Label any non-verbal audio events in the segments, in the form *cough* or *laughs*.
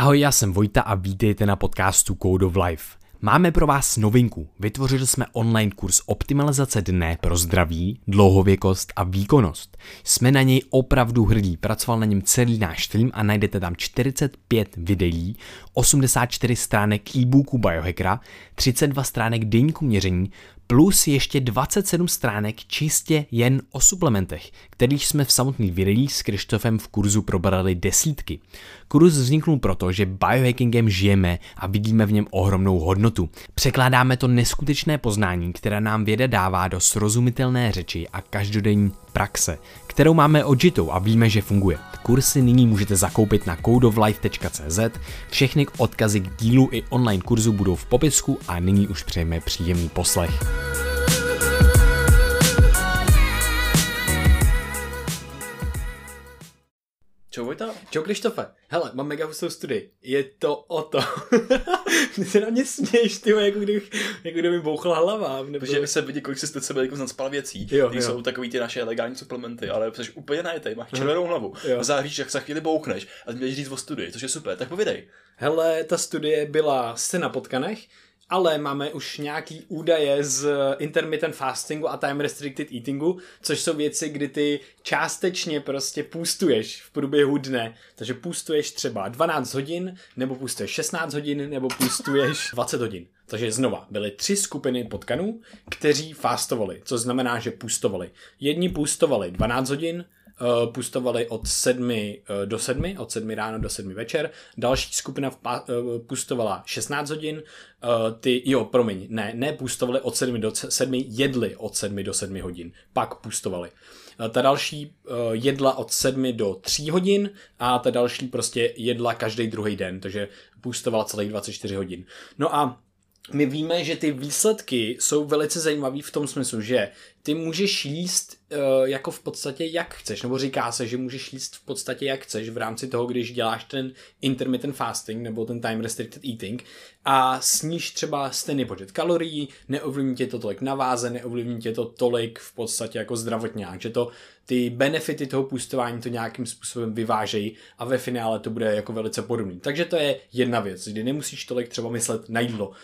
Ahoj, já jsem Vojta a vítejte na podcastu Code of Life. Máme pro vás novinku. Vytvořili jsme online kurz optimalizace dne pro zdraví, dlouhověkost a výkonnost. Jsme na něj opravdu hrdí. Pracoval na něm celý náš tým a najdete tam 45 videí, 84 stránek e-booku Biohackera, 32 stránek deníku měření, plus ještě 27 stránek čistě jen o suplementech, kterých jsme v samotných videích s Krištofem v kurzu probrali desítky. Kurz vzniknul proto, že biohackingem žijeme a vidíme v něm ohromnou hodnotu. Překládáme to neskutečné poznání, které nám věda dává do srozumitelné řeči a každodenní praxe, kterou máme odžitou a víme, že funguje. Kursy nyní můžete zakoupit na codeoflife.cz, všechny odkazy k dílu i online kurzu budou v popisku a nyní už přejeme příjemný poslech. Čau Vojta. Čau Krištofe, hele, mám mega hustou studii. Je to o to. *laughs* Ty se na mě směješ, ty jako kdybych, jako kdyby mi bouchla hlava. Nebo... Protože se vidí, kolik jsi z sebe jako nadspal věcí. Jo, Ty jo. jsou takový ty naše legální suplementy, ale jsi úplně najetej, máš červenou hlavu. Jo. A záříš, jak za chvíli bouchneš a můžeš říct o studii, což je super. Tak povídej. Hele, ta studie byla se na potkanech, ale máme už nějaký údaje z intermittent fastingu a time restricted eatingu, což jsou věci, kdy ty částečně prostě půstuješ v průběhu dne. Takže půstuješ třeba 12 hodin, nebo půstuješ 16 hodin, nebo půstuješ *laughs* 20 hodin. Takže znova, byly tři skupiny potkanů, kteří fastovali, což znamená, že půstovali. Jedni půstovali 12 hodin, eh, půstovali od 7 eh, do 7, od 7 ráno do 7 večer. Další skupina vpa- eh, půstovala 16 hodin. Ty, jo, promiň, ne, ne půstovali od 7 do 7, jedli od 7 do 7 hodin. Pak půstovali. Eh, Ta další jedla od 7 do 3 hodin a ta další prostě jedla každý druhý den, takže půstovala celých 24 hodin. No a my víme, že ty výsledky jsou velice zajímavé v tom smyslu, že ty můžeš jíst uh, jako v podstatě jak chceš, nebo říká se, že můžeš jíst v podstatě jak chceš v rámci toho, když děláš ten intermittent fasting nebo ten time restricted eating a sníš třeba stejný počet kalorií, neovlivní tě to tolik na váze, neovlivní tě to tolik v podstatě jako zdravotňák, že to ty benefity toho půstování to nějakým způsobem vyvážejí a ve finále to bude jako velice podobný. Takže to je jedna věc, kdy nemusíš tolik třeba myslet na jídlo. Uh,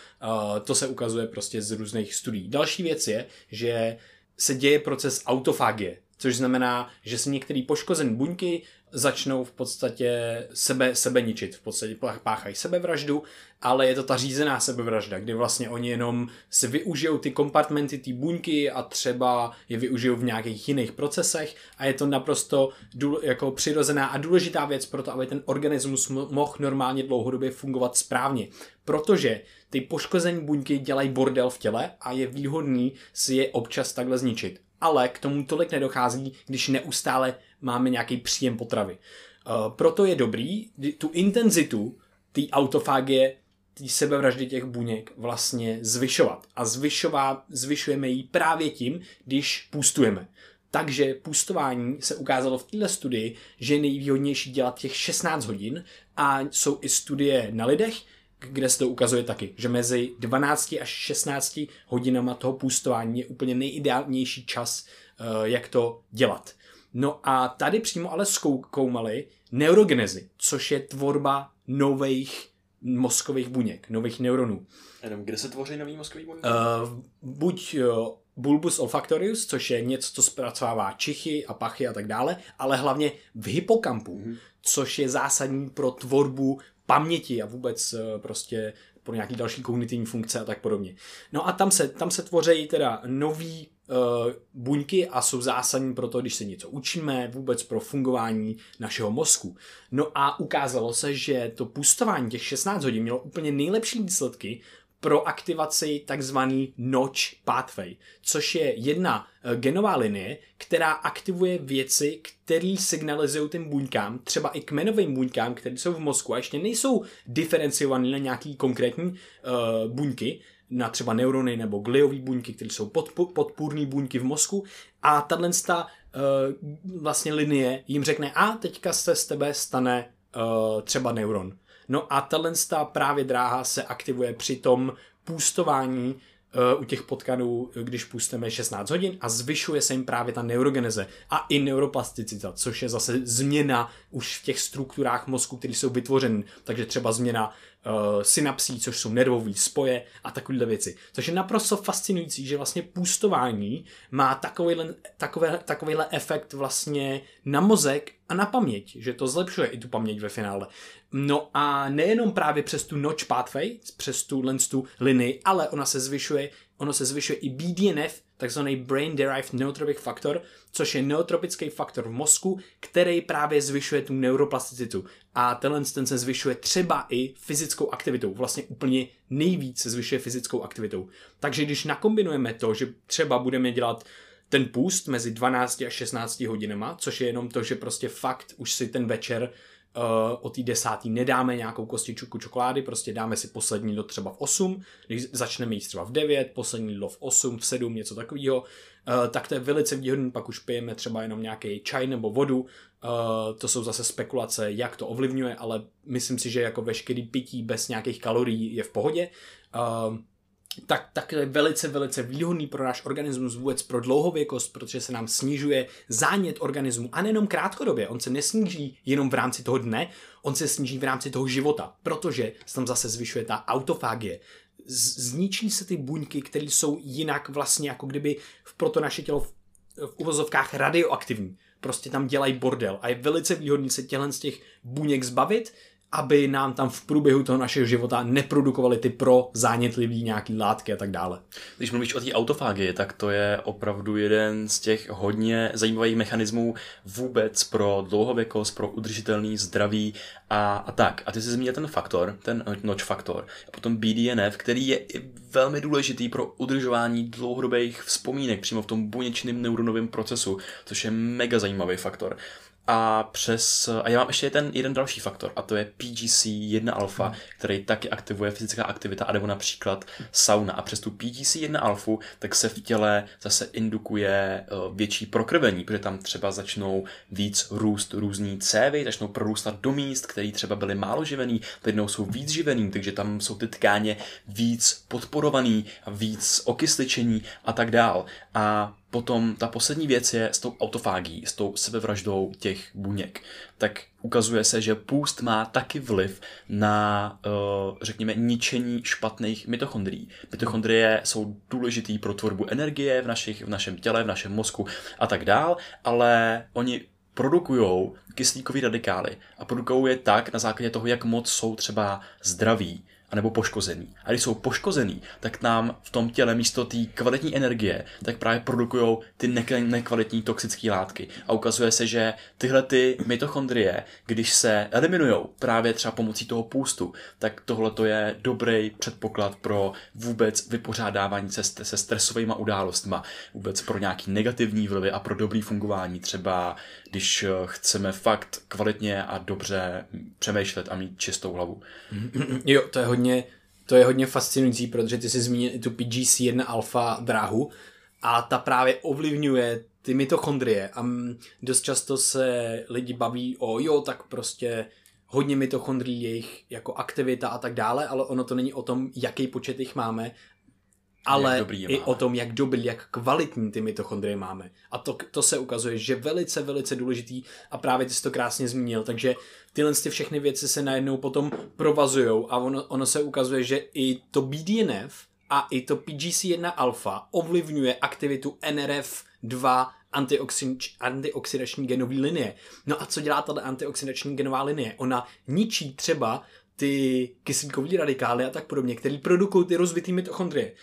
to se ukazuje prostě z různých studií. Další věc je, že se děje proces autofagie, což znamená, že se některé poškozené buňky začnou v podstatě sebe, sebe ničit, v podstatě páchají sebevraždu, ale je to ta řízená sebevražda, kdy vlastně oni jenom si využijou ty kompartmenty té buňky a třeba je využijou v nějakých jiných procesech a je to naprosto důl, jako přirozená a důležitá věc pro to, aby ten organismus mo- mohl normálně dlouhodobě fungovat správně. Protože ty poškozené buňky dělají bordel v těle a je výhodný si je občas takhle zničit. Ale k tomu tolik nedochází, když neustále máme nějaký příjem potravy. Uh, proto je dobrý tu intenzitu té autofágie, té sebevraždy těch buněk vlastně zvyšovat. A zvyšová, zvyšujeme ji právě tím, když půstujeme. Takže půstování se ukázalo v této studii, že je nejvýhodnější dělat těch 16 hodin a jsou i studie na lidech, kde se to ukazuje taky, že mezi 12 až 16 hodinama toho půstování je úplně nejideálnější čas, eh, jak to dělat. No a tady přímo ale zkoumali neurogenezi, což je tvorba nových mozkových buněk, nových neuronů. Jenom kde se tvoří nový mozkový buňky? Uh, buď uh, bulbus olfactorius, což je něco, co zpracovává čichy a pachy a tak dále, ale hlavně v hypokampu, mm-hmm. což je zásadní pro tvorbu paměti a vůbec uh, prostě pro nějaký další kognitivní funkce a tak podobně. No a tam se, tam se tvoří teda nový uh, buňky a jsou zásadní pro to, když se něco učíme, vůbec pro fungování našeho mozku. No a ukázalo se, že to pustování těch 16 hodin mělo úplně nejlepší výsledky pro aktivaci takzvaný Notch Pathway, což je jedna eh, genová linie, která aktivuje věci, které signalizují těm buňkám, třeba i kmenovým buňkám, které jsou v mozku a ještě nejsou diferenciované na nějaký konkrétní uh, buňky, na třeba neurony nebo gliové buňky, které jsou podpo- podpůrné buňky v mozku a tahle uh, vlastně linie jim řekne a teďka se z tebe stane uh, třeba neuron. No a tahle právě dráha se aktivuje při tom půstování uh, u těch potkanů, když pustíme 16 hodin a zvyšuje se jim právě ta neurogeneze a i neuroplasticita, což je zase změna už v těch strukturách mozku, které jsou vytvořeny. Takže třeba změna uh, synapsí, což jsou nervové spoje a takovéhle věci. Což je naprosto fascinující, že vlastně půstování má takovýhle, takové, takovýhle efekt vlastně na mozek a na paměť, že to zlepšuje i tu paměť ve finále. No a nejenom právě přes tu notch pathway, přes tu, tu linii, ale ona se zvyšuje, ono se zvyšuje i BDNF, takzvaný Brain Derived Neurotropic Factor, což je neurotropický faktor v mozku, který právě zvyšuje tu neuroplasticitu. A tenhle ten se zvyšuje třeba i fyzickou aktivitou. Vlastně úplně nejvíc se zvyšuje fyzickou aktivitou. Takže když nakombinujeme to, že třeba budeme dělat ten půst mezi 12 a 16 hodinama, což je jenom to, že prostě fakt už si ten večer uh, o té desátý nedáme nějakou kostičku čokolády, prostě dáme si poslední jídlo třeba v 8, když začneme jíst třeba v 9, poslední jídlo v 8, v 7, něco takového, uh, tak to je velice výhodné, pak už pijeme třeba jenom nějaký čaj nebo vodu, uh, to jsou zase spekulace, jak to ovlivňuje, ale myslím si, že jako veškerý pití bez nějakých kalorií je v pohodě. Uh, tak, tak je velice, velice výhodný pro náš organismus vůbec pro dlouhověkost, protože se nám snižuje zánět organismu a nejenom krátkodobě, on se nesníží jenom v rámci toho dne, on se sníží v rámci toho života, protože se tam zase zvyšuje ta autofágie. Zničí se ty buňky, které jsou jinak vlastně jako kdyby pro to naše tělo v, v uvozovkách radioaktivní. Prostě tam dělají bordel a je velice výhodný se tělen z těch buněk zbavit, aby nám tam v průběhu toho našeho života neprodukovali ty pro zánětlivý nějaký látky a tak dále. Když mluvíš o té autofágii, tak to je opravdu jeden z těch hodně zajímavých mechanismů vůbec pro dlouhověkost, pro udržitelný zdraví a, a tak. A ty jsi zmínil ten faktor, ten noč faktor, a potom BDNF, který je velmi důležitý pro udržování dlouhodobých vzpomínek přímo v tom buněčném neuronovém procesu, což je mega zajímavý faktor a přes, a já mám ještě ten jeden další faktor, a to je PGC1 alfa, hmm. který taky aktivuje fyzická aktivita, a nebo například sauna. A přes tu PGC1 alfu, tak se v těle zase indukuje eh, větší prokrvení, protože tam třeba začnou víc růst různý cévy, začnou prorůstat do míst, které třeba byly málo živený, teď jsou víc živený, takže tam jsou ty tkáně víc podporovaný, víc okysličení a tak dál. A Potom ta poslední věc je s tou autofágií, s tou sebevraždou těch buněk. Tak ukazuje se, že půst má taky vliv na, eh, řekněme, ničení špatných mitochondrií. Mitochondrie jsou důležitý pro tvorbu energie v, našich, v našem těle, v našem mozku a tak dál, ale oni produkují kyslíkové radikály a produkují je tak na základě toho, jak moc jsou třeba zdraví anebo poškozený. A když jsou poškozený, tak nám v tom těle místo té kvalitní energie, tak právě produkují ty nekvalitní toxické látky. A ukazuje se, že tyhle ty mitochondrie, když se eliminují právě třeba pomocí toho půstu, tak tohle to je dobrý předpoklad pro vůbec vypořádávání se, se stresovými událostmi, vůbec pro nějaký negativní vlivy a pro dobrý fungování, třeba když chceme fakt kvalitně a dobře přemýšlet a mít čistou hlavu. *clears throat* Jo, to je hodně, to je hodně fascinující, protože ty jsi zmínil tu PGC1 alfa dráhu a ta právě ovlivňuje ty mitochondrie a dost často se lidi baví o jo, tak prostě hodně mitochondrií, jejich jako aktivita a tak dále, ale ono to není o tom, jaký počet jich máme, ale i o tom, jak dobrý, jak kvalitní ty mitochondrie máme. A to, to se ukazuje, že velice, velice důležitý a právě ty jsi to krásně zmínil. Takže tyhle ty všechny věci se najednou potom provazují a ono, ono se ukazuje, že i to BDNF a i to PGC1 alfa ovlivňuje aktivitu NRF2 antioxidační genové linie. No a co dělá tato antioxidační genová linie? Ona ničí třeba ty kyslíkové radikály a tak podobně, které produkují ty rozvitý mitochondrie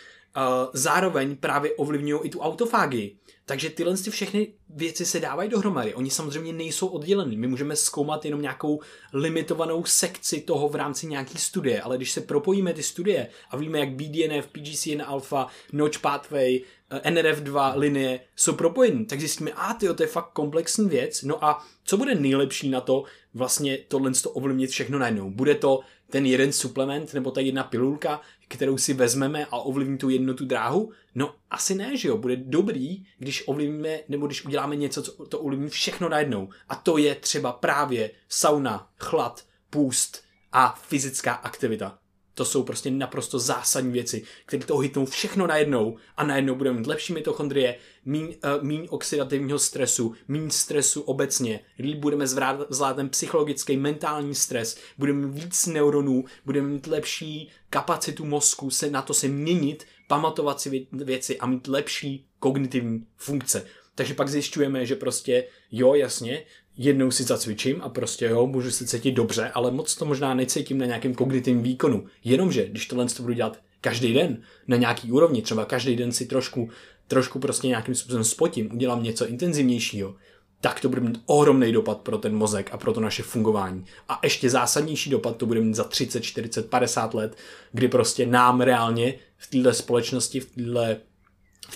zároveň právě ovlivňují i tu autofágii. Takže tyhle ty všechny věci se dávají dohromady. Oni samozřejmě nejsou oddělený. My můžeme zkoumat jenom nějakou limitovanou sekci toho v rámci nějaký studie, ale když se propojíme ty studie a víme, jak BDNF, PGCN alpha, Notch Pathway, eh, NRF2 linie jsou propojeny, tak zjistíme, a ty to je fakt komplexní věc. No a co bude nejlepší na to vlastně tohle to ovlivnit všechno najednou? Bude to ten jeden suplement nebo ta jedna pilulka, kterou si vezmeme a ovlivní tu jednu tu dráhu? No asi ne, že jo. Bude dobrý, když ovlivníme, nebo když uděláme něco, co to ovlivní všechno najednou. A to je třeba právě sauna, chlad, půst a fyzická aktivita. To jsou prostě naprosto zásadní věci, které to hitnou všechno najednou a najednou budeme mít lepší mitochondrie, míň, uh, míň oxidativního stresu, míň stresu obecně, líp budeme zvládat psychologický, mentální stres, budeme mít víc neuronů, budeme mít lepší kapacitu mozku se na to se měnit, pamatovat si věci a mít lepší kognitivní funkce. Takže pak zjišťujeme, že prostě jo, jasně, jednou si zacvičím a prostě jo, můžu se cítit dobře, ale moc to možná necítím na nějakém kognitivním výkonu. Jenomže, když tohle to budu dělat každý den na nějaký úrovni, třeba každý den si trošku, trošku prostě nějakým způsobem spotím, udělám něco intenzivnějšího, tak to bude mít ohromný dopad pro ten mozek a pro to naše fungování. A ještě zásadnější dopad to bude mít za 30, 40, 50 let, kdy prostě nám reálně v této společnosti, v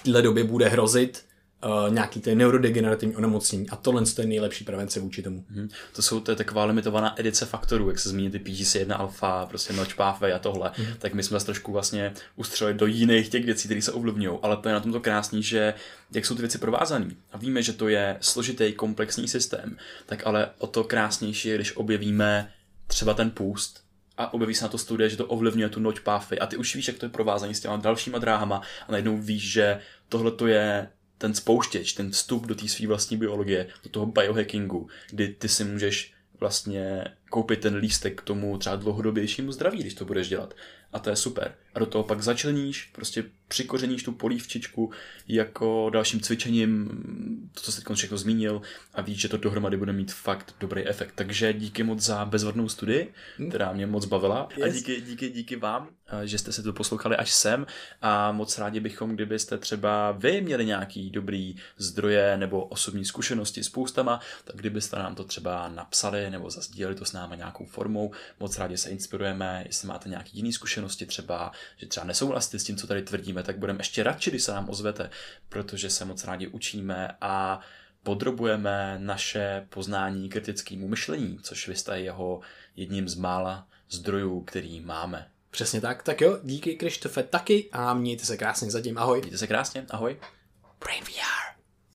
této v době bude hrozit uh, nějaký ty neurodegenerativní onemocnění. A tohle je nejlepší prevence vůči tomu. Hmm. To jsou to je taková limitovaná edice faktorů, jak se zmíní ty PGC1 alfa, prostě pathway a tohle, hmm. tak my jsme se trošku vlastně ustřelili do jiných těch věcí, které se ovlivňují, ale to je na tom to krásný, že jak jsou ty věci provázané a víme, že to je složitý, komplexní systém, tak ale o to krásnější je, když objevíme třeba ten půst, a objeví se na to studie, že to ovlivňuje tu noť páfy a ty už víš, jak to je provázané s těma dalšíma dráhama. A najednou víš, že tohle to je ten spouštěč, ten vstup do té své vlastní biologie, do toho biohackingu, kdy ty si můžeš vlastně koupit ten lístek k tomu třeba dlouhodobějšímu zdraví, když to budeš dělat. A to je super. A do toho pak začleníš, prostě přikořeníš tu polívčičku jako dalším cvičením, to, co jsi teď všechno zmínil, a víš, že to dohromady bude mít fakt dobrý efekt. Takže díky moc za bezvadnou studii, hm. která mě moc bavila. A díky, díky, díky vám, že jste se to poslouchali až sem. A moc rádi bychom, kdybyste třeba vy měli nějaký dobrý zdroje nebo osobní zkušenosti s půstama, tak kdybyste nám to třeba napsali nebo zazdíleli to s námi nějakou formou. Moc rádi se inspirujeme, jestli máte nějaký jiný zkušenosti třeba, že třeba nesouhlasíte s tím, co tady tvrdíme, tak budeme ještě radši, když se nám ozvete, protože se moc rádi učíme a podrobujeme naše poznání kritickému myšlení, což vy jste jeho jedním z mála zdrojů, který máme. Přesně tak. Tak jo, díky Krištofe taky a mějte se krásně zatím. Ahoj. Mějte se krásně. Ahoj. Brain VR.